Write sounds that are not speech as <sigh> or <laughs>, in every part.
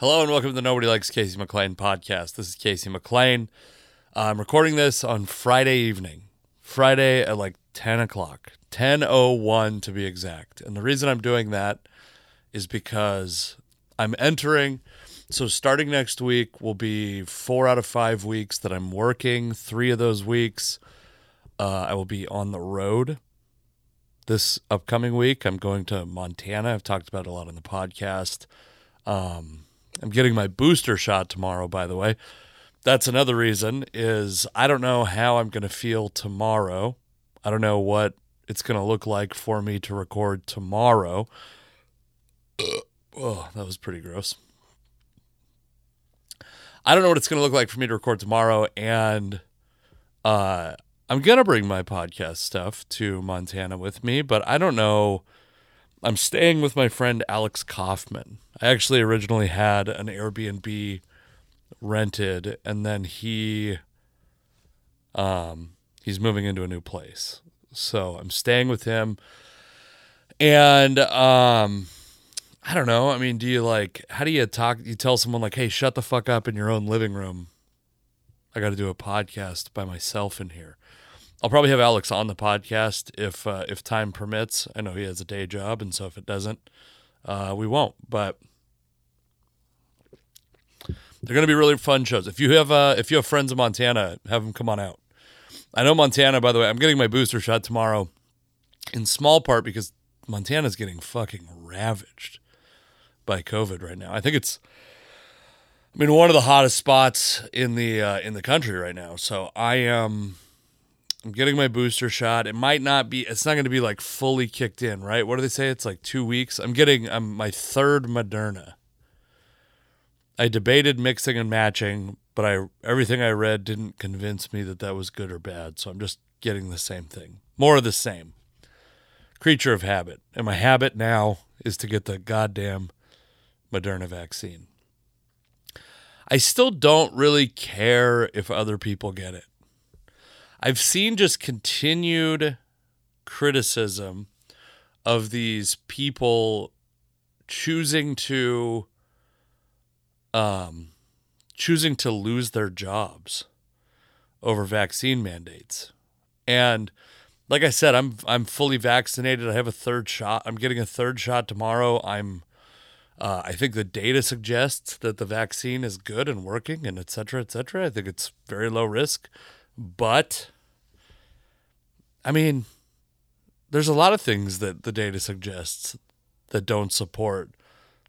Hello and welcome to the Nobody Likes Casey McLain podcast. This is Casey McLain. I'm recording this on Friday evening, Friday at like 10 o'clock, 10.01 to be exact. And the reason I'm doing that is because I'm entering. So starting next week will be four out of five weeks that I'm working. Three of those weeks, uh, I will be on the road. This upcoming week, I'm going to Montana. I've talked about it a lot on the podcast. Um, I'm getting my booster shot tomorrow, by the way. That's another reason is I don't know how I'm going to feel tomorrow. I don't know what it's going to look like for me to record tomorrow. Oh, that was pretty gross. I don't know what it's going to look like for me to record tomorrow and uh I'm going to bring my podcast stuff to Montana with me, but I don't know I'm staying with my friend Alex Kaufman. I actually originally had an Airbnb rented and then he um he's moving into a new place. So I'm staying with him. And um I don't know. I mean, do you like how do you talk you tell someone like, "Hey, shut the fuck up in your own living room. I got to do a podcast by myself in here." I'll probably have Alex on the podcast if uh, if time permits. I know he has a day job, and so if it doesn't, uh, we won't. But they're going to be really fun shows. If you have uh, if you have friends in Montana, have them come on out. I know Montana, by the way. I'm getting my booster shot tomorrow, in small part because Montana's getting fucking ravaged by COVID right now. I think it's. I mean, one of the hottest spots in the uh, in the country right now. So I am. Um, I'm getting my booster shot. It might not be. It's not going to be like fully kicked in, right? What do they say? It's like two weeks. I'm getting. I'm my third Moderna. I debated mixing and matching, but I everything I read didn't convince me that that was good or bad. So I'm just getting the same thing, more of the same. Creature of habit, and my habit now is to get the goddamn Moderna vaccine. I still don't really care if other people get it. I've seen just continued criticism of these people choosing to um choosing to lose their jobs over vaccine mandates. And like I said, I'm I'm fully vaccinated. I have a third shot. I'm getting a third shot tomorrow. I'm uh, I think the data suggests that the vaccine is good and working and et cetera, et cetera. I think it's very low risk. But I mean, there's a lot of things that the data suggests that don't support,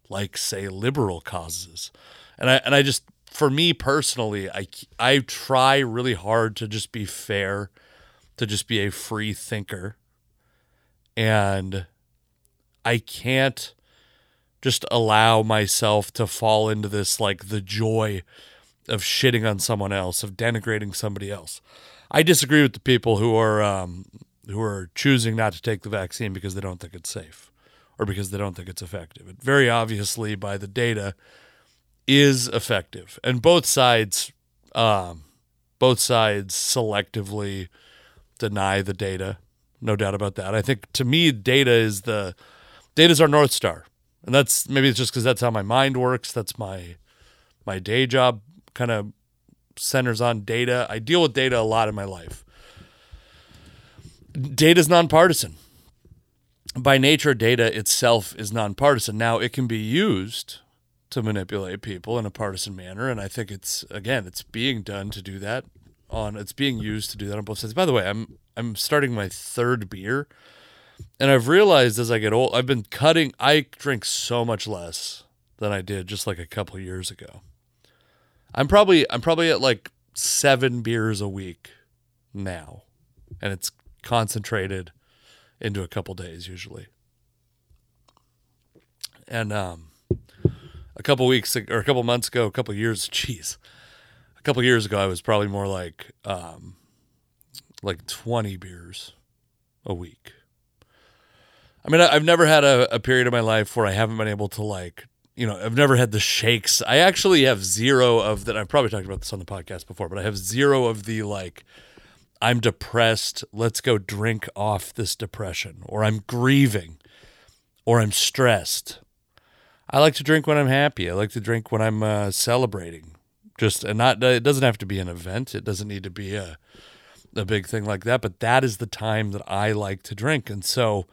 like say liberal causes, and I and I just for me personally, I I try really hard to just be fair, to just be a free thinker, and I can't just allow myself to fall into this like the joy of shitting on someone else, of denigrating somebody else. I disagree with the people who are um, who are choosing not to take the vaccine because they don't think it's safe or because they don't think it's effective. It very obviously, by the data, is effective, and both sides, um, both sides selectively deny the data. No doubt about that. I think to me, data is the data is our north star, and that's maybe it's just because that's how my mind works. That's my my day job kind of centers on data. I deal with data a lot in my life. Data is nonpartisan. By nature, data itself is nonpartisan. Now, it can be used to manipulate people in a partisan manner, and I think it's again, it's being done to do that. On it's being used to do that on both sides. By the way, I'm I'm starting my third beer, and I've realized as I get old, I've been cutting. I drink so much less than I did just like a couple years ago. I'm probably I'm probably at like seven beers a week now, and it's concentrated into a couple days usually. And um, a couple weeks or a couple months ago, a couple years, <laughs> geez, a couple years ago, I was probably more like um, like twenty beers a week. I mean, I've never had a, a period of my life where I haven't been able to like you know, I've never had the shakes. I actually have zero of that. I've probably talked about this on the podcast before, but I have zero of the like, I'm depressed. Let's go drink off this depression, or I'm grieving, or I'm stressed. I like to drink when I'm happy. I like to drink when I'm uh, celebrating. Just and not it doesn't have to be an event. It doesn't need to be a a big thing like that, but that is the time that I like to drink. And so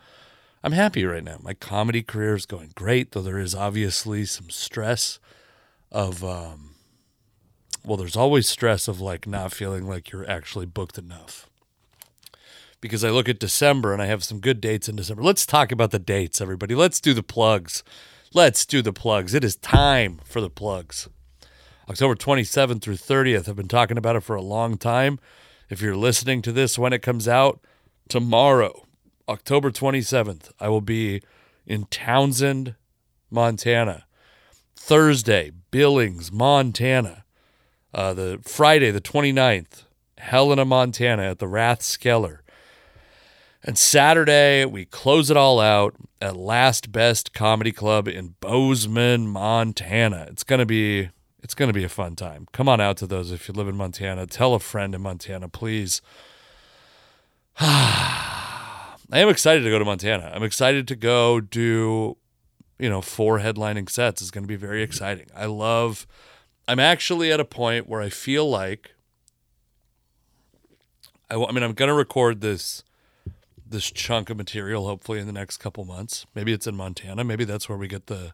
I'm happy right now. My comedy career is going great, though there is obviously some stress of um well, there's always stress of like not feeling like you're actually booked enough. Because I look at December and I have some good dates in December. Let's talk about the dates, everybody. Let's do the plugs. Let's do the plugs. It is time for the plugs. October 27th through 30th. I've been talking about it for a long time. If you're listening to this when it comes out, tomorrow, October 27th, I will be in Townsend, Montana. Thursday, Billings, Montana. Uh, the Friday, the 29th, Helena, Montana at the Rathskeller. And Saturday, we close it all out at Last Best Comedy Club in Bozeman, Montana. It's going to be it's going to be a fun time. Come on out to those if you live in Montana. Tell a friend in Montana, please. <sighs> I am excited to go to Montana. I'm excited to go do, you know, four headlining sets. It's going to be very exciting. I love, I'm actually at a point where I feel like, I, I mean, I'm going to record this this chunk of material hopefully in the next couple months. Maybe it's in Montana. Maybe that's where we get the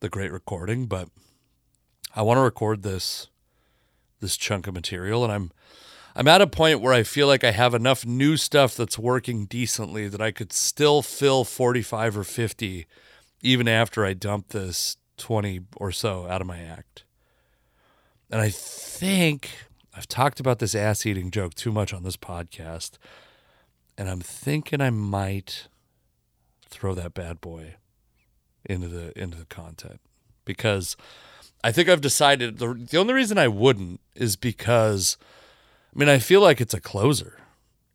the great recording, but I want to record this this chunk of material and I'm I'm at a point where I feel like I have enough new stuff that's working decently that I could still fill 45 or 50 even after I dump this 20 or so out of my act. And I think I've talked about this ass eating joke too much on this podcast. And I'm thinking I might throw that bad boy into the into the content because I think I've decided the, the only reason I wouldn't is because mean I feel like it's a closer.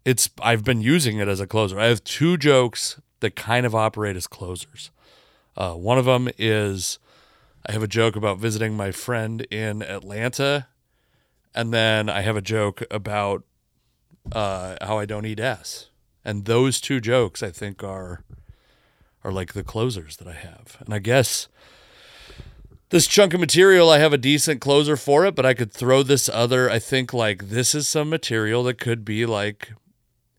It's I've been using it as a closer. I have two jokes that kind of operate as closers. Uh, one of them is I have a joke about visiting my friend in Atlanta, and then I have a joke about uh, how I don't eat ass. And those two jokes I think are are like the closers that I have. And I guess this chunk of material, I have a decent closer for it, but I could throw this other. I think like this is some material that could be like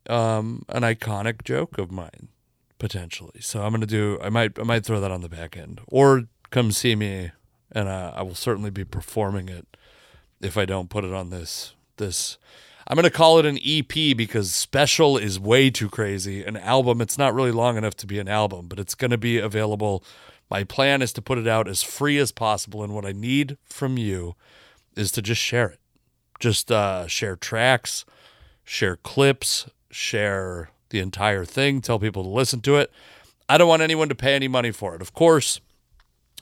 um, an iconic joke of mine potentially. So I'm gonna do. I might I might throw that on the back end, or come see me, and uh, I will certainly be performing it if I don't put it on this this. I'm gonna call it an EP because special is way too crazy. An album, it's not really long enough to be an album, but it's gonna be available my plan is to put it out as free as possible. And what I need from you is to just share it. Just uh, share tracks, share clips, share the entire thing, tell people to listen to it. I don't want anyone to pay any money for it. Of course,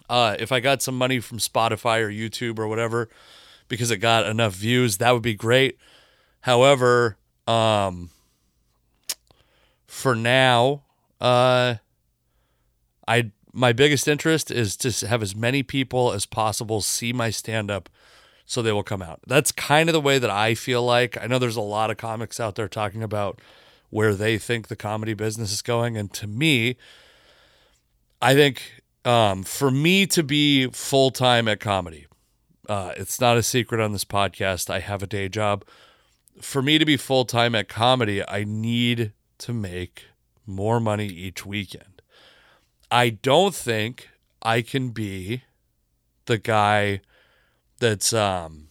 uh, if I got some money from Spotify or YouTube or whatever because it got enough views, that would be great. However, um, for now, uh, I my biggest interest is to have as many people as possible see my stand up so they will come out. That's kind of the way that I feel like. I know there's a lot of comics out there talking about where they think the comedy business is going. And to me, I think um, for me to be full time at comedy, uh, it's not a secret on this podcast. I have a day job. For me to be full time at comedy, I need to make more money each weekend. I don't think I can be the guy that's um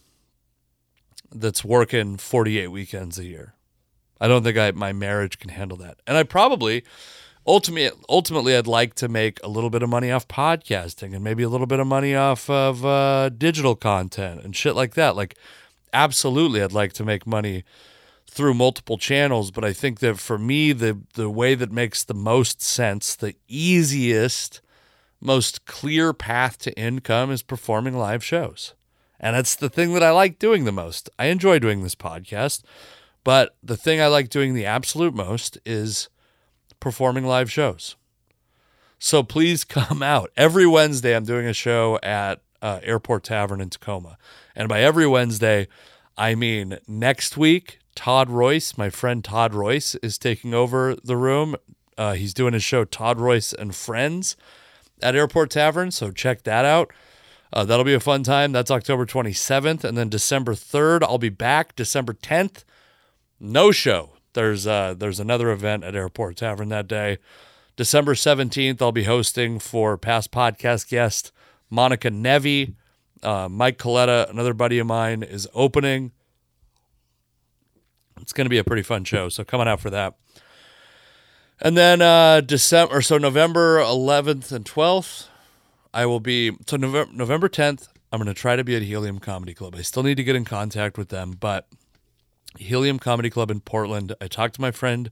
that's working 48 weekends a year. I don't think I my marriage can handle that. And I probably ultimately ultimately I'd like to make a little bit of money off podcasting and maybe a little bit of money off of uh, digital content and shit like that. Like absolutely I'd like to make money through multiple channels, but I think that for me, the the way that makes the most sense, the easiest, most clear path to income is performing live shows. And that's the thing that I like doing the most. I enjoy doing this podcast, but the thing I like doing the absolute most is performing live shows. So please <laughs> come out. Every Wednesday, I'm doing a show at uh, Airport Tavern in Tacoma. And by every Wednesday, I mean next week, Todd Royce, my friend Todd Royce, is taking over the room. Uh, he's doing his show Todd Royce and Friends at Airport Tavern, so check that out. Uh, that'll be a fun time. That's October 27th. And then December 3rd, I'll be back. December 10th, no show. There's uh, there's another event at Airport Tavern that day. December 17th, I'll be hosting for past podcast guest Monica Nevi. Uh, Mike Coletta, another buddy of mine, is opening. It's going to be a pretty fun show, so coming out for that. And then uh, December, so November 11th and 12th, I will be. So November November 10th, I'm going to try to be at Helium Comedy Club. I still need to get in contact with them, but Helium Comedy Club in Portland. I talked to my friend,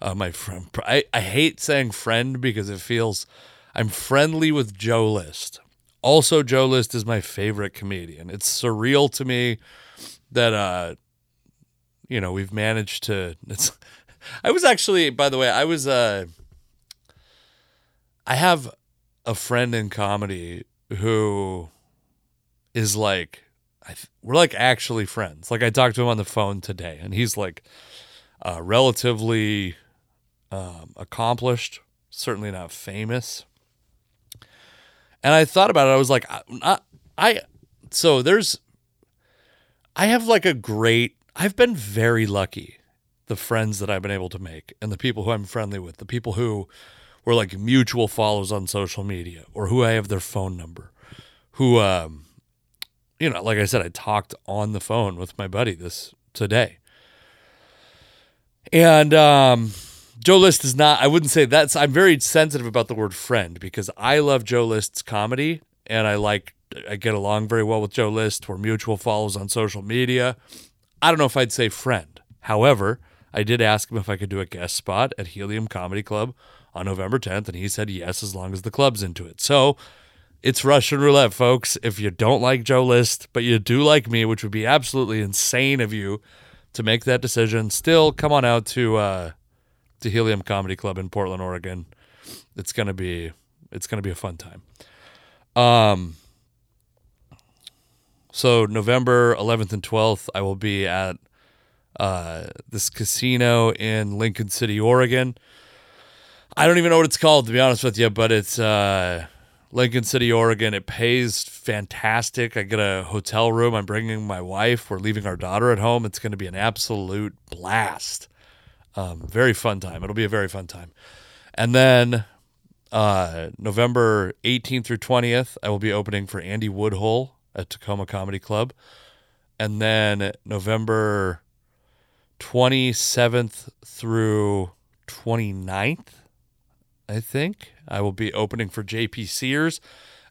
uh, my friend. I, I hate saying friend because it feels I'm friendly with Joe List. Also, Joe List is my favorite comedian. It's surreal to me that uh, you know we've managed to. It's. I was actually, by the way, I was. Uh, I have a friend in comedy who is like th- we're like actually friends. Like I talked to him on the phone today, and he's like uh, relatively um, accomplished, certainly not famous. And I thought about it. I was like, I, I so there's, I have like a great. I've been very lucky, the friends that I've been able to make, and the people who I'm friendly with, the people who were like mutual follows on social media, or who I have their phone number, who um, you know, like I said, I talked on the phone with my buddy this today. And um, Joe List is not, I wouldn't say that's, I'm very sensitive about the word friend because I love Joe List's comedy and I like, I get along very well with Joe List. We're mutual follows on social media. I don't know if I'd say friend. However, I did ask him if I could do a guest spot at Helium Comedy Club on November 10th, and he said yes, as long as the club's into it. So it's Russian roulette, folks. If you don't like Joe List, but you do like me, which would be absolutely insane of you to make that decision, still come on out to uh, to Helium Comedy Club in Portland, Oregon. It's gonna be it's gonna be a fun time. Um. So November 11th and 12th, I will be at uh, this casino in Lincoln City, Oregon. I don't even know what it's called to be honest with you, but it's uh, Lincoln City, Oregon. It pays fantastic. I get a hotel room. I'm bringing my wife. We're leaving our daughter at home. It's going to be an absolute blast. Um, very fun time. It'll be a very fun time. And then uh, November 18th through 20th, I will be opening for Andy Woodhull at Tacoma Comedy Club. And then November 27th through 29th, I think. I will be opening for JP Sears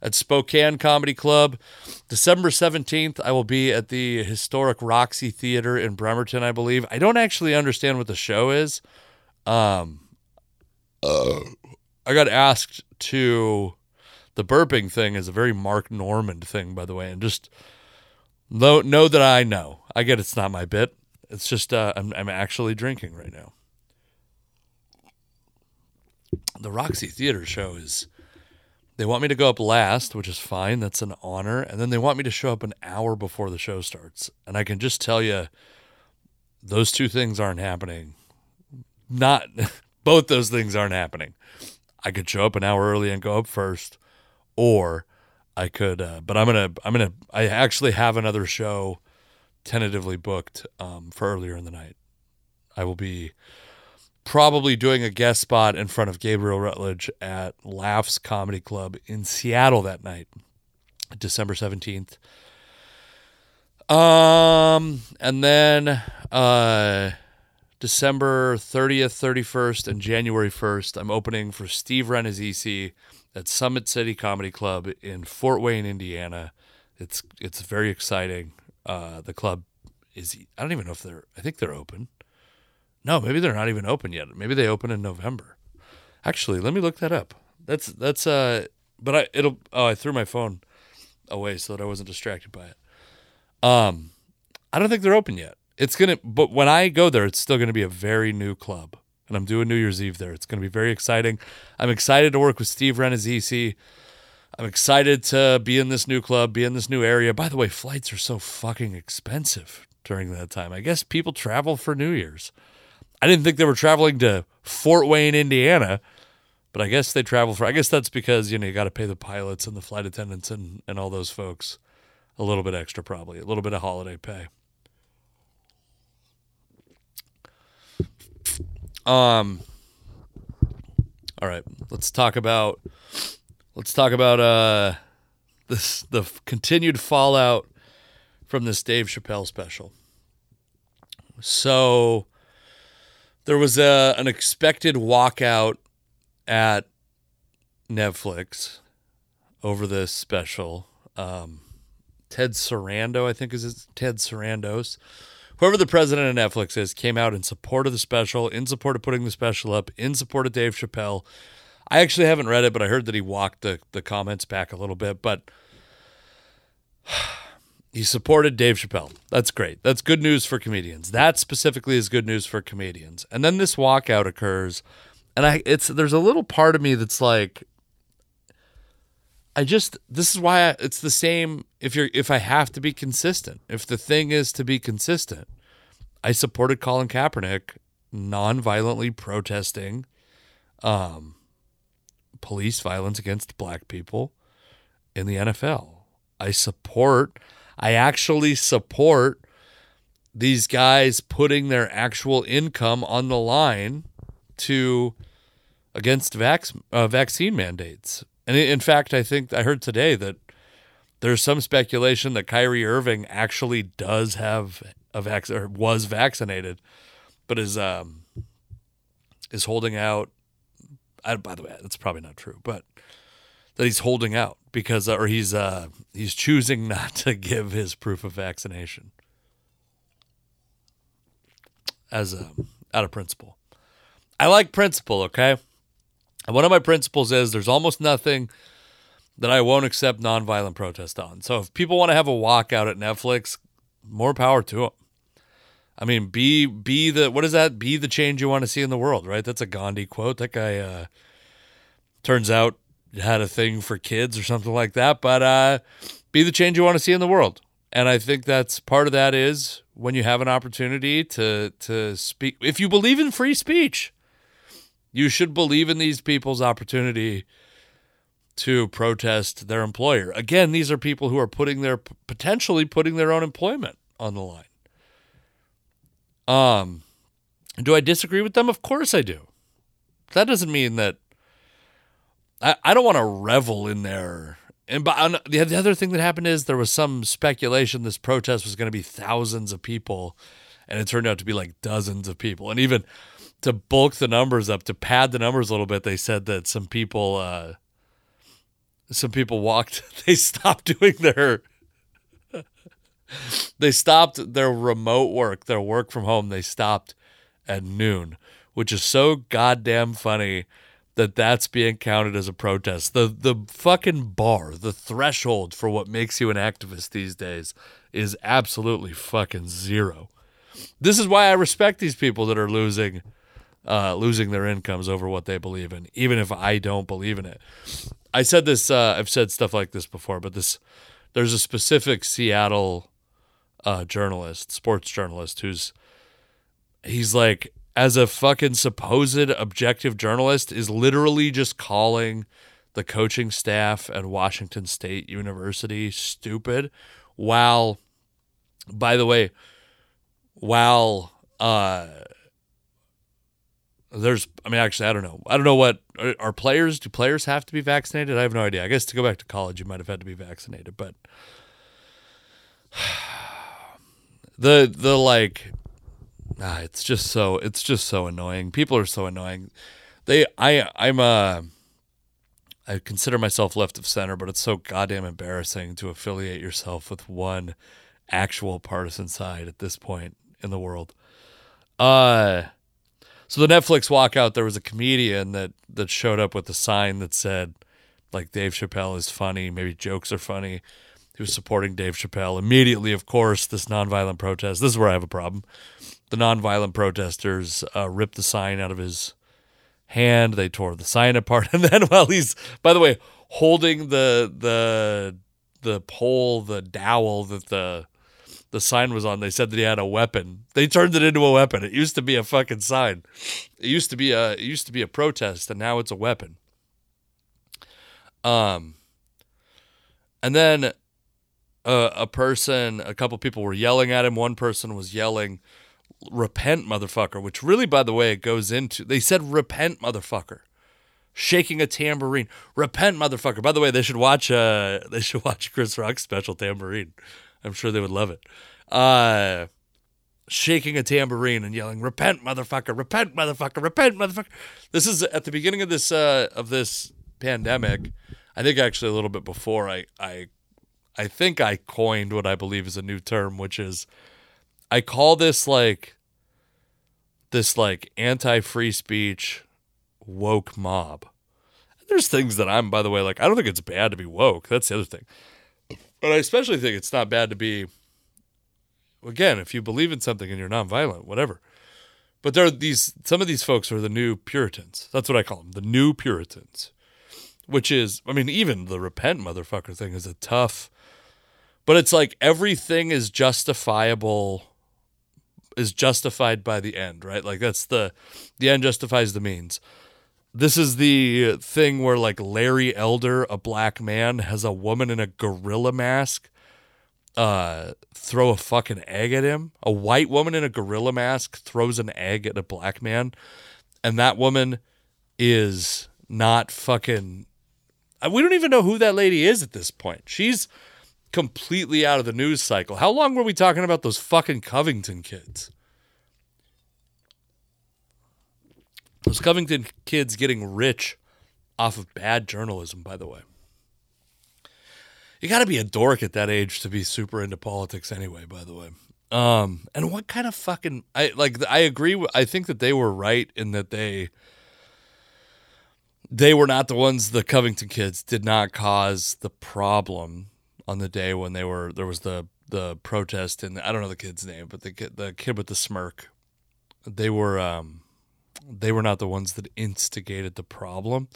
at Spokane Comedy Club. December 17th, I will be at the historic Roxy Theater in Bremerton, I believe. I don't actually understand what the show is. Um, uh, I got asked to. The burping thing is a very Mark Normand thing, by the way, and just know, know that I know. I get it's not my bit. It's just uh, I'm, I'm actually drinking right now the Roxy Theater show is they want me to go up last, which is fine. That's an honor. And then they want me to show up an hour before the show starts. And I can just tell you, those two things aren't happening. Not <laughs> both those things aren't happening. I could show up an hour early and go up first, or I could. Uh, but I'm gonna. I'm gonna. I actually have another show tentatively booked um, for earlier in the night. I will be probably doing a guest spot in front of Gabriel Rutledge at Laughs Comedy Club in Seattle that night, December 17th. Um, and then uh, December 30th, 31st, and January 1st, I'm opening for Steve Rannazzisi at Summit City Comedy Club in Fort Wayne, Indiana. It's it's very exciting. Uh, the club is I don't even know if they're I think they're open. No, maybe they're not even open yet. Maybe they open in November. Actually, let me look that up. That's that's uh but I it'll oh I threw my phone away so that I wasn't distracted by it. Um I don't think they're open yet. It's going to but when I go there it's still going to be a very new club. And I'm doing New Year's Eve there. It's going to be very exciting. I'm excited to work with Steve Rannazzisi. I'm excited to be in this new club, be in this new area. By the way, flights are so fucking expensive during that time. I guess people travel for New Year's. I didn't think they were traveling to Fort Wayne, Indiana, But I guess they travel for. I guess that's because you know you got to pay the pilots and the flight attendants and and all those folks a little bit extra, probably a little bit of holiday pay. Um. All right, let's talk about let's talk about uh this the continued fallout from this Dave Chappelle special. So there was a an expected walkout at Netflix over this special. Um, Ted Sarandos, I think is his, Ted Sarandos. Whoever the president of Netflix is came out in support of the special, in support of putting the special up, in support of Dave Chappelle. I actually haven't read it, but I heard that he walked the, the comments back a little bit. But <sighs> he supported Dave Chappelle. That's great. That's good news for comedians. That specifically is good news for comedians. And then this walkout occurs, and I it's there's a little part of me that's like I just this is why I, it's the same if you're if I have to be consistent. If the thing is to be consistent. I supported Colin Kaepernick non-violently protesting um police violence against black people in the NFL. I support I actually support these guys putting their actual income on the line to against uh, vaccine mandates. And in fact, I think I heard today that there's some speculation that Kyrie Irving actually does have a vac or was vaccinated, but is um is holding out. I, by the way, that's probably not true, but that he's holding out because or he's uh he's choosing <laughs> not to give his proof of vaccination as a out of principle. I like principle, okay? And one of my principles is there's almost nothing that I won't accept nonviolent protest on. So if people want to have a walkout at Netflix, more power to them. I mean, be be the what is that? Be the change you want to see in the world, right? That's a Gandhi quote. That guy uh, turns out had a thing for kids or something like that. But uh, be the change you want to see in the world. And I think that's part of that is when you have an opportunity to to speak. If you believe in free speech, you should believe in these people's opportunity to protest their employer. Again, these are people who are putting their potentially putting their own employment on the line. Um, do I disagree with them? Of course I do. That doesn't mean that I, I don't want to revel in there. And but the, the other thing that happened is there was some speculation this protest was going to be thousands of people, and it turned out to be like dozens of people. And even to bulk the numbers up, to pad the numbers a little bit, they said that some people, uh, some people walked. <laughs> They stopped doing their. they stopped their remote work, their work from home. They stopped at noon, which is so goddamn funny that that's being counted as a protest. The the fucking bar, the threshold for what makes you an activist these days is absolutely fucking zero. This is why I respect these people that are losing uh, losing their incomes over what they believe in, even if I don't believe in it. I said this. Uh, I've said stuff like this before, but this there's a specific Seattle uh, journalist, sports journalist, who's he's like as a fucking supposed objective journalist is literally just calling the coaching staff at Washington State University stupid while by the way while uh there's I mean actually I don't know. I don't know what are, are players do players have to be vaccinated? I have no idea. I guess to go back to college you might have had to be vaccinated, but <sighs> the the like ah, it's just so it's just so annoying. People are so annoying. They I I'm uh I consider myself left of center, but it's so goddamn embarrassing to affiliate yourself with one actual partisan side at this point in the world. Uh so the Netflix walkout, there was a comedian that that showed up with a sign that said, like Dave Chappelle is funny, maybe jokes are funny. He was supporting Dave Chappelle. Immediately, of course, this nonviolent protest. This is where I have a problem the nonviolent protesters uh, ripped the sign out of his hand. They tore the sign <laughs> apart, and then while he's, by the way, holding the the the pole, the dowel that the the sign was on, they said that he had a weapon. They turned it into a weapon. It used to be a fucking sign. It used to be a it used to be a protest, and now it's a weapon. Um, and then uh, a person, a couple people were yelling at him. One person was yelling, "Repent, motherfucker!" Which really, by the way, it goes into. They said, "Repent, motherfucker." Shaking a tambourine, repent, motherfucker. By the way, they should watch. Uh, <laughs> they should watch Chris Rock's special Tamborine. I'm sure they would love it. Uh, shaking a tambourine and yelling, "Repent, motherfucker! Repent, motherfucker! Repent, motherfucker!" This is at the beginning of this uh, of this pandemic. I think actually a little bit before I I I think I coined what I believe is a new term, which is I call this like this like anti-free speech woke mob. There's things that I'm by the way like I don't think it's bad to be woke. That's the other thing. But I especially think it's not bad to be again, if you believe in something and you're nonviolent, whatever. But there are these some of these folks are the new Puritans. That's what I call them, the new Puritans. Which is, I mean, even the repent motherfucker thing is a tough, but it's like everything is justifiable, is justified by the end, right? Like that's the, the end justifies the means. This is the thing where like Larry Elder, a black man, has a woman in a gorilla mask uh, throw a fucking egg at him. A white woman in a gorilla mask throws an egg at a black man, and that woman is not fucking. uh, We don't even know who that lady is at this point. She's completely out of the news cycle. How long were we talking about those fucking Covington kids? Those Covington kids getting rich off of bad journalism, by the way. You got to be a dork at that age to be super into politics anyway by the way. Um and what kind of fucking i like i agree I think that they were right in that they they were not the ones the covington kids did not cause the problem on the day when they were there was the the protest and i don't know the kid's name but the kid the kid with the smirk. They were um they were not the ones that instigated the problem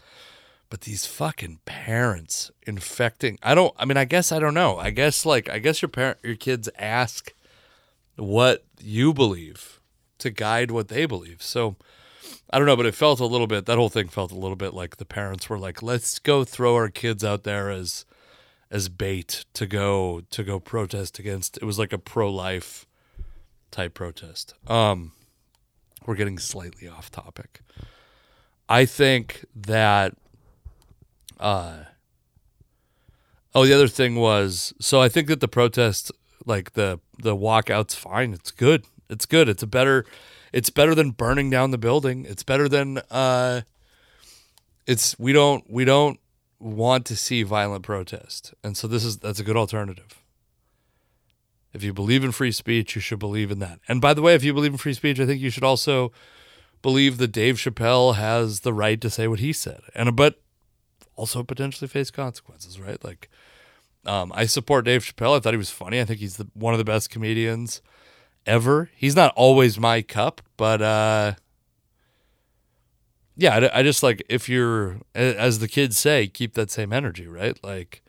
but these fucking parents infecting i don't i mean i guess i don't know. I guess like i guess your parent your kids ask what you believe to guide what they believe. So i don't know but it felt a little bit that whole thing felt a little bit like the parents were like let's go throw our kids out there as as bait to go to go protest against it was like a pro-life type protest. Um we're getting slightly off topic. I think that uh oh the other thing was so i think that the protest like the the walkout's fine. It's good. It's good. It's a better it's better than burning down the building. It's better than uh it's we don't we don't want to see violent protest. And so this is that's a good alternative if you believe in free speech you should believe in that and by the way if you believe in free speech i think you should also believe that dave chappelle has the right to say what he said and but also potentially face consequences, right? Like, um, I support Dave Chappelle. I thought he was funny. I think he's the, one of the best comedians ever. He's not always my cup, but uh, yeah, I, I just like if you're, as the kids say, keep that same energy, right? Like,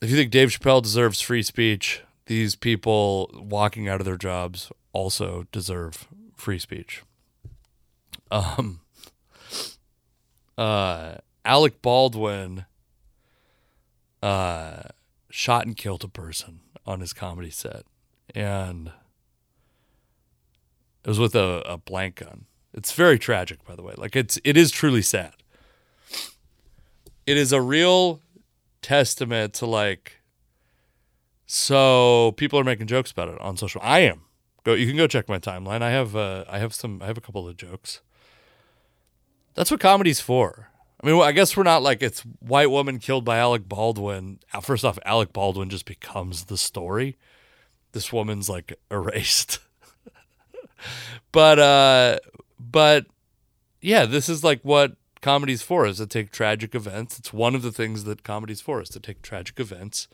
if you think Dave Chappelle deserves free speech, these people walking out of their jobs also deserve free speech. Um, uh, Alec Baldwin uh, shot and killed a person on his comedy set, and it was with a, a blank gun. It's very tragic, by the way. Like it's it is truly sad. It is a real testament to like. So people are making jokes about it on social. I am. Go. You can go check my timeline. I have. Uh, I have some. I have a couple of jokes. That's what comedy's for. I mean, I guess we're not like it's white woman killed by Alec Baldwin. Uh, First off, Alec Baldwin just becomes the story. This woman's like <laughs> erased. <laughs> but uh but yeah, this is like what comedy's for is to take tragic events. It's one of the things that comedy's for is to take tragic events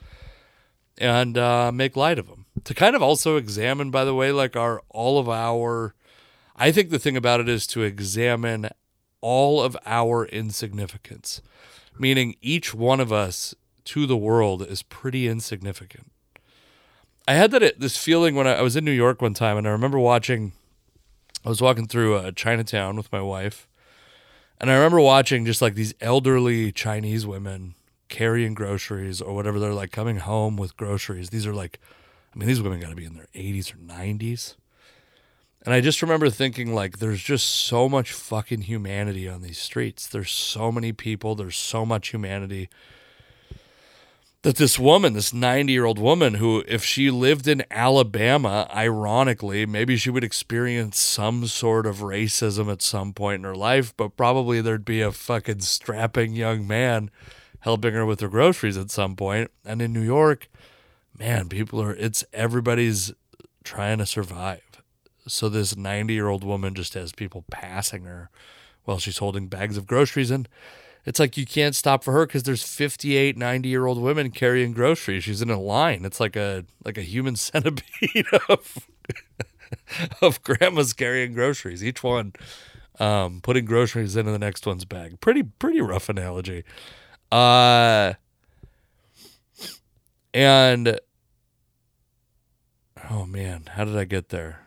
and uh, make light of them. To kind of also examine, by the way, like our all of our. I think the thing about it is to examine all of our insignificance, meaning each one of us to the world is pretty insignificant. I had that this feeling when I, I was in New York one time, and I remember watching. I was walking through uh, Chinatown with my wife, And I remember watching just like these elderly Chinese women carrying groceries or whatever. They're like coming home with groceries. These are like, I mean, these women got to be in their 80s or 90s. And I just remember thinking, like, there's just so much fucking humanity on these streets. There's so many people. There's so much humanity that this woman, this 90 year old woman, who, if she lived in Alabama, ironically, maybe she would experience some sort of racism at some point in her life, but probably there'd be a fucking strapping young man helping her with her groceries at some point. And in New York, man, people are, it's everybody's trying to survive. So this 90 year old woman just has people passing her while she's holding bags of groceries. And it's like you can't stop for her because there's 58 90 year old women carrying groceries. She's in a line. It's like a like a human <laughs> centipede of of grandmas carrying groceries each one um, putting groceries into the next one's bag. Pretty pretty rough analogy. Uh and oh man how did i get there?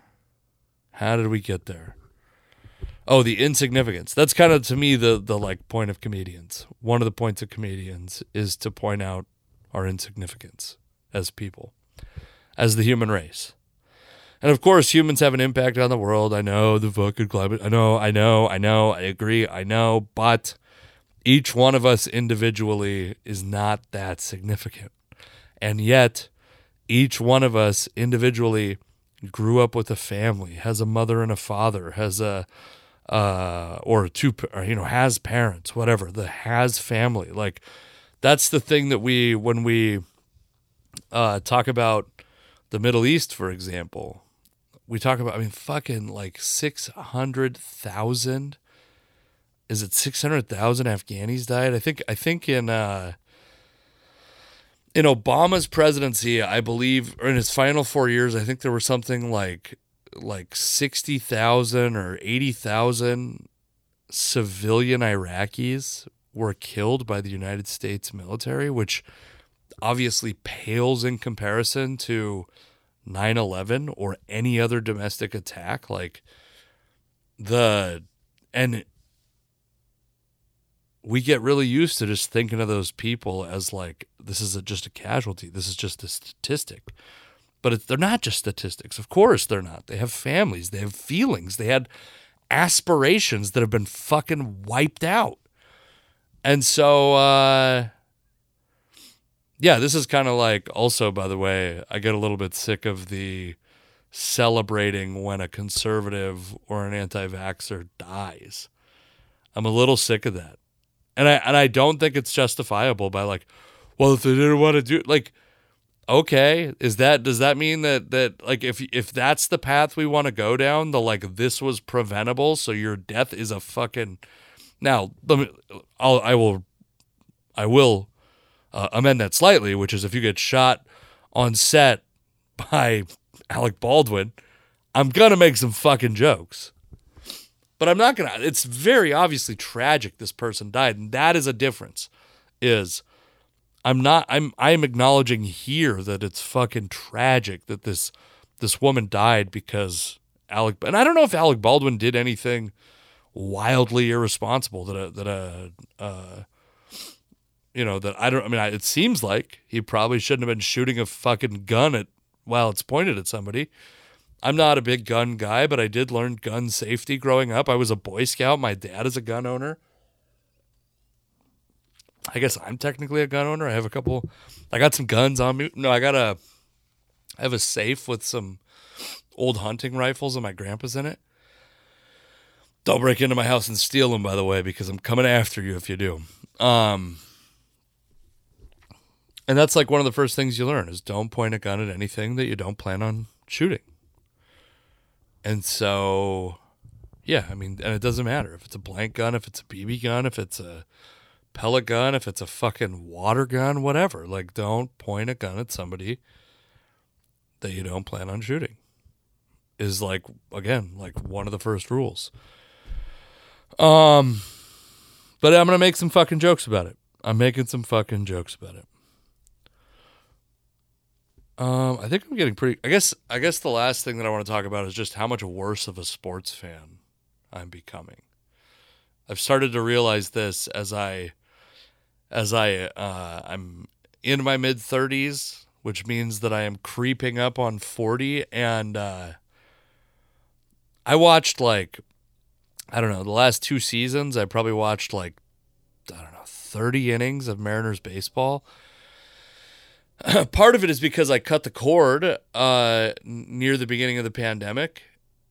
How did we get there Oh, the insignificance. That's kind of to me the the like point of comedians. One of the points of comedians is to point out our insignificance as people, as the human race. And of course, humans have an impact on the world. I know the fucking climate. I know, I know, I know, I agree, I know, but each one of us individually is not that significant. And yet, each one of us individually grew up with a family, has a mother and a father, has a uh, or two, or, you know, has parents, whatever, the has family. Like that's the thing that we, when we uh, talk about the Middle East, for example, we talk about, I mean, fucking like 600,000. Is it 600,000 Afghanis died? I think, I think in, uh, in Obama's presidency, I believe, or in his final four years, I think there were something like like 60,000 or 80,000 civilian Iraqis were killed by the United States military, which obviously pales in comparison to 9 11 or any other domestic attack. Like the, and we get really used to just thinking of those people as like, this is a, just a casualty, this is just a statistic. But they're not just statistics. Of course they're not. They have families, they have feelings, they had aspirations that have been fucking wiped out. And so, uh, yeah, this is kind of like also, by the way, I get a little bit sick of the celebrating when a conservative or an anti vaxxer dies. I'm a little sick of that. And I and I don't think it's justifiable by like, well, if they didn't want to do like okay is that does that mean that that like if if that's the path we want to go down the like this was preventable so your death is a fucking now let me I'll I will I will uh, amend that slightly which is if you get shot on set by <laughs> Alec Baldwin I'm to make some fucking jokes. But I'm not to it's very obviously tragic this person died and that is a difference is I'm not I'm I'm acknowledging here that it's fucking tragic that this this woman died because Alec and I don't know if Alec Baldwin did anything wildly irresponsible that a that a uh, you know that I don't I mean I, it seems like he probably shouldn't have been shooting a fucking gun at while it's pointed at somebody. I'm not a big gun guy, but I did learn gun safety growing up. I was a boy scout. My dad is a gun owner. I guess I'm technically a gun owner. I have a couple. I got some guns on me. No, I got a. I have a safe with some old hunting rifles and my grandpa's in it. Don't break into my house and steal them, by the way, because I'm coming after you if you do. Um, and that's like one of the first things you learn is don't point a gun at anything that you don't plan on shooting. And so, yeah, I mean, and it doesn't matter if it's a blank gun, if it's a BB gun, if it's a pellet gun, if it's a fucking water gun, whatever. Like, don't point a gun at somebody that you don't plan on shooting. Is like again like one of the first rules. Um, but I'm gonna make some fucking jokes about it. I'm making some fucking jokes about it. Um, I think I'm getting pretty. I guess. I guess the last thing that I want to talk about is just how much worse of a sports fan I'm becoming. I've started to realize this as I as I uh, I'm in my mid 30s, which means that I am creeping up on 40 and uh, I watched like I don't know, the last two seasons I probably watched like I don't know, 30 innings of Mariners baseball. <clears throat> Part of it is because I cut the cord uh, near the beginning of the pandemic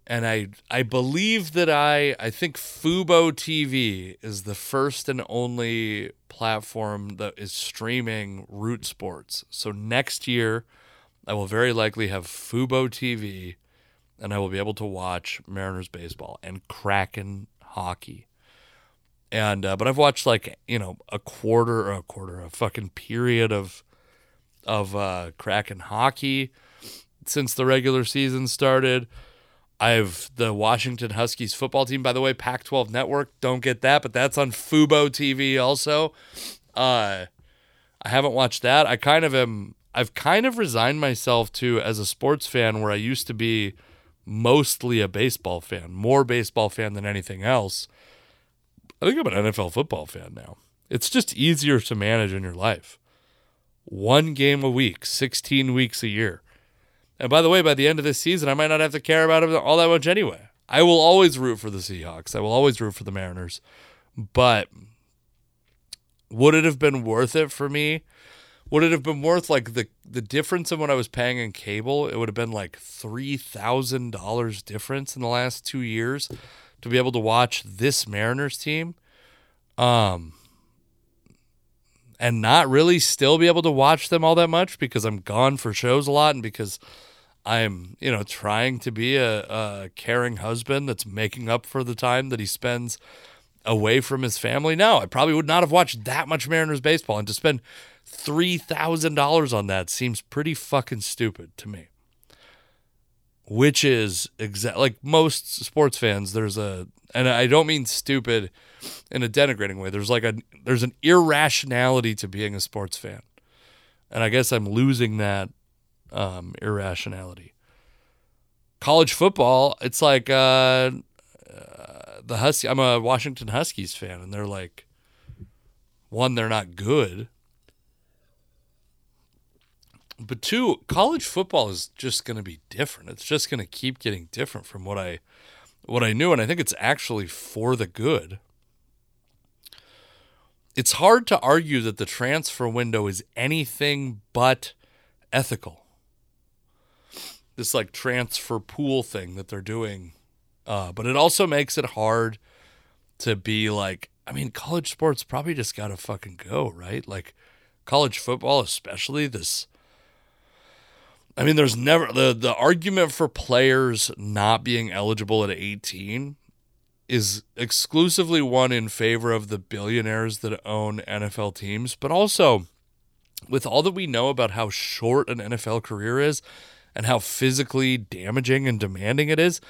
and I I believe that I I think Fubo TV is the first and only platform that is streaming root sports. So next year, I will very likely have Fubo TV, and I will be able to watch Mariners baseball and Kraken hockey. And uh, but I've watched like you know a quarter a quarter a fucking period of of uh, Kraken hockey since the regular season started. I've the Washington Huskies football team, by the way, Pac 12 network. Don't get that, but that's on Fubo TV also. Uh, I haven't watched that. I kind of am, I've kind of resigned myself to as a sports fan where I used to be mostly a baseball fan, more baseball fan than anything else. I think I'm an NFL football fan now. It's just easier to manage in your life. One game a week, 16 weeks a year. And by the way, by the end of this season, I might not have to care about it all that much anyway. I will always root for the Seahawks. I will always root for the Mariners. But would it have been worth it for me? Would it have been worth like the the difference in what I was paying in cable? It would have been like three thousand dollars difference in the last two years to be able to watch this Mariners team. Um, and not really still be able to watch them all that much because I'm gone for shows a lot and because I'm, you know, trying to be a, a, caring husband that's making up for the time that he spends away from his family. No, I probably would not have watched that much Mariners baseball, and to spend three thousand dollars on that seems pretty fucking stupid to me. Which is exact like most sports fans. There's a, and I don't mean stupid in a denigrating way. There's like a there's an irrationality to being a sports fan, and I guess I'm losing that um, irrationality. College football, it's like uh, uh, the Husky. I'm a Washington Huskies fan, and they're like, one, they're not good, but two, college football is just going to be different. It's just going to keep getting different from what I what I knew, and I think it's actually for the good. It's hard to argue that the transfer window is anything but ethical this like transfer pool thing that they're doing. Uh, but it also makes it hard to be like, I mean, college sports probably just got to fucking go, right? Like college football, especially this. I mean, there's never the the argument for players not being eligible at 18 is exclusively one in favor of the billionaires that own NFL teams, but also with all that we know about how short an NFL career is, and how physically damaging and demanding it is.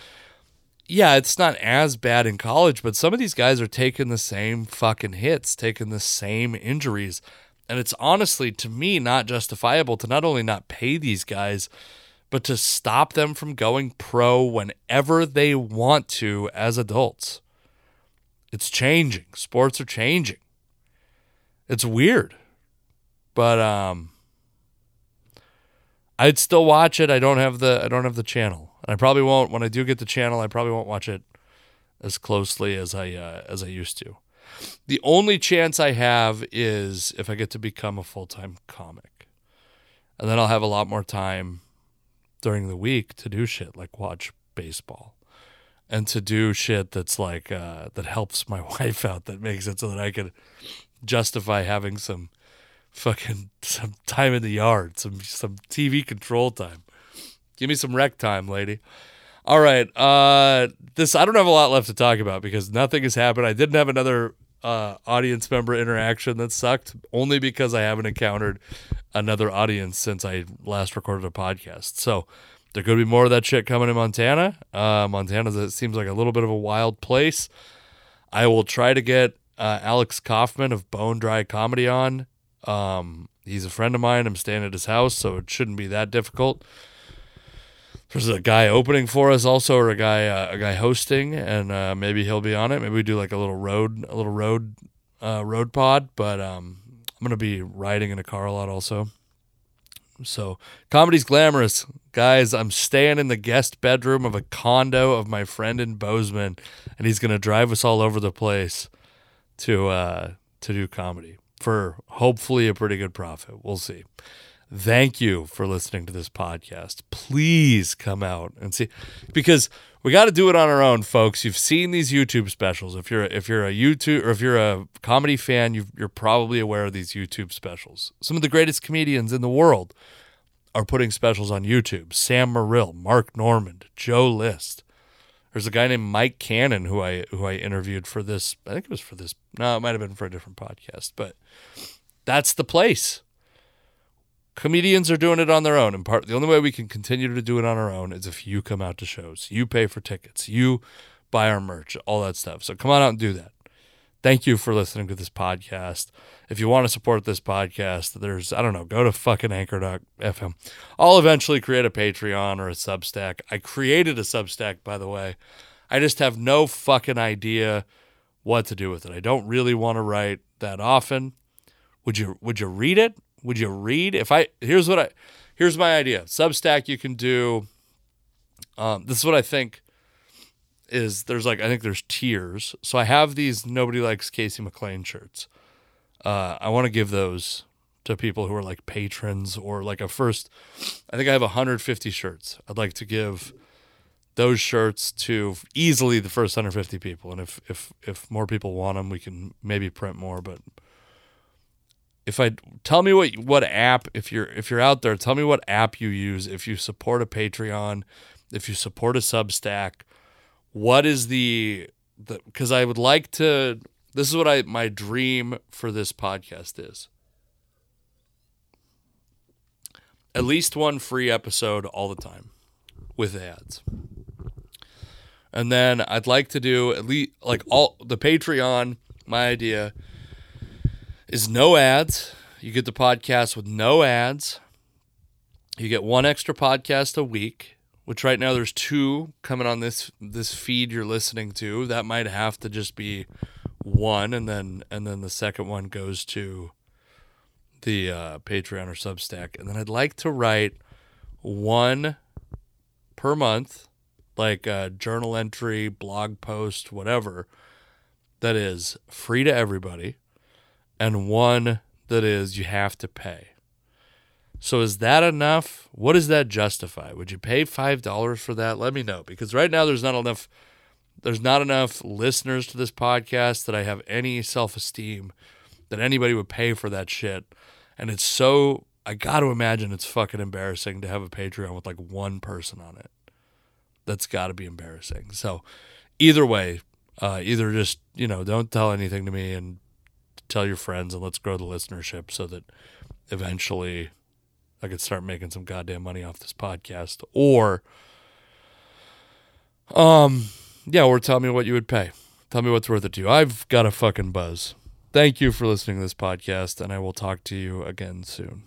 Yeah, it's not as bad in college, but some of these guys are taking the same fucking hits, taking the same injuries. And it's honestly, to me, not justifiable to not only not pay these guys, but to stop them from going pro whenever they want to as adults. It's changing. Sports are changing. It's weird. But um I'd still watch it. I don't have the I don't have the channel. And I probably won't when I do get the channel. I probably won't watch it as closely as I uh, as I used to. The only chance I have is if I get to become a full time comic, and then I'll have a lot more time during the week to do shit like watch baseball, and to do shit that's like uh, that helps my <laughs> wife out that makes it so that I could justify having some fucking some time in the yard, some some TV control time. Give me some rec time, lady. All right. Uh this I don't have a lot left to talk about because nothing has happened. I didn't have another uh audience member interaction that sucked only because I haven't encountered another audience since I last recorded a podcast. So there could be more of that shit coming in Montana. Uh Montana seems like a little bit of a wild place. I will try to get uh, Alex Kaufman of Bone Dry Comedy on um, he's a friend of mine. I'm staying at his house, so it shouldn't be that difficult. there's a guy opening for us also, or a guy uh, a guy hosting, and uh, maybe he'll be on it. Maybe we do like a little road a little road uh, road pod. But um, I'm gonna be riding in a car a lot also. So comedy's glamorous, guys. I'm staying in the guest bedroom of a condo of my friend in Bozeman, and he's gonna drive us all over the place to uh, to do comedy for hopefully a pretty good profit. We'll see. Thank you for listening to this podcast. Please come out and see because we got to do it on our own, folks. You've seen these YouTube specials. If you're if you're a YouTube or if you're a comedy fan, you are probably aware of these YouTube specials. Some of the greatest comedians in the world are putting specials on YouTube. Sam Morril, Mark Normand, Joe List. There's a guy named Mike Cannon who I who I interviewed for this. I think it was for this. No, it might have been for a different podcast, but that's the place. Comedians are doing it on their own, and part the only way we can continue to do it on our own is if you come out to shows, you pay for tickets, you buy our merch, all that stuff. So come on out and do that. Thank you for listening to this podcast. If you want to support this podcast, there's, I don't know, go to fucking anchor.fm. I'll eventually create a Patreon or a Substack. I created a Substack, by the way. I just have no fucking idea what to do with it. I don't really want to write that often. Would you would you read it? Would you read? If I here's what I here's my idea. Substack you can do um, this is what I think is there's like I think there's tiers. So I have these nobody likes Casey McLain shirts. Uh, I want to give those to people who are like patrons or like a first. I think I have 150 shirts. I'd like to give those shirts to easily the first 150 people, and if if if more people want them, we can maybe print more. But if I tell me what what app if you're if you're out there, tell me what app you use. If you support a Patreon, if you support a Substack what is the because I would like to this is what I my dream for this podcast is. At least one free episode all the time with ads. And then I'd like to do at least like all the Patreon, my idea is no ads. You get the podcast with no ads. You get one extra podcast a week which right now there's two coming on this this feed you're listening to. That might have to just be one, and then and then the second one goes to the uh, Patreon or Substack, and then I'd like to write one per month, like a journal entry, blog post, whatever, that is free to everybody, and one that is you have to pay. So is that enough? What does that justify? Would you pay five dollars for that? Let me know because right now there's not enough. There's not enough listeners to this podcast that I have any self esteem that anybody would pay for that shit. And it's so I got to imagine it's fucking embarrassing to have a Patreon with like one person on it. That's got to be embarrassing. So either way, uh, either just you know don't tell anything to me and tell your friends and let's grow the listenership so that eventually I could start making some goddamn money off this podcast. Or, um, yeah, or tell me what you would pay. Tell me what's worth it to you. I've got a fucking buzz. Thank you for listening to this podcast, and I will talk to you again soon.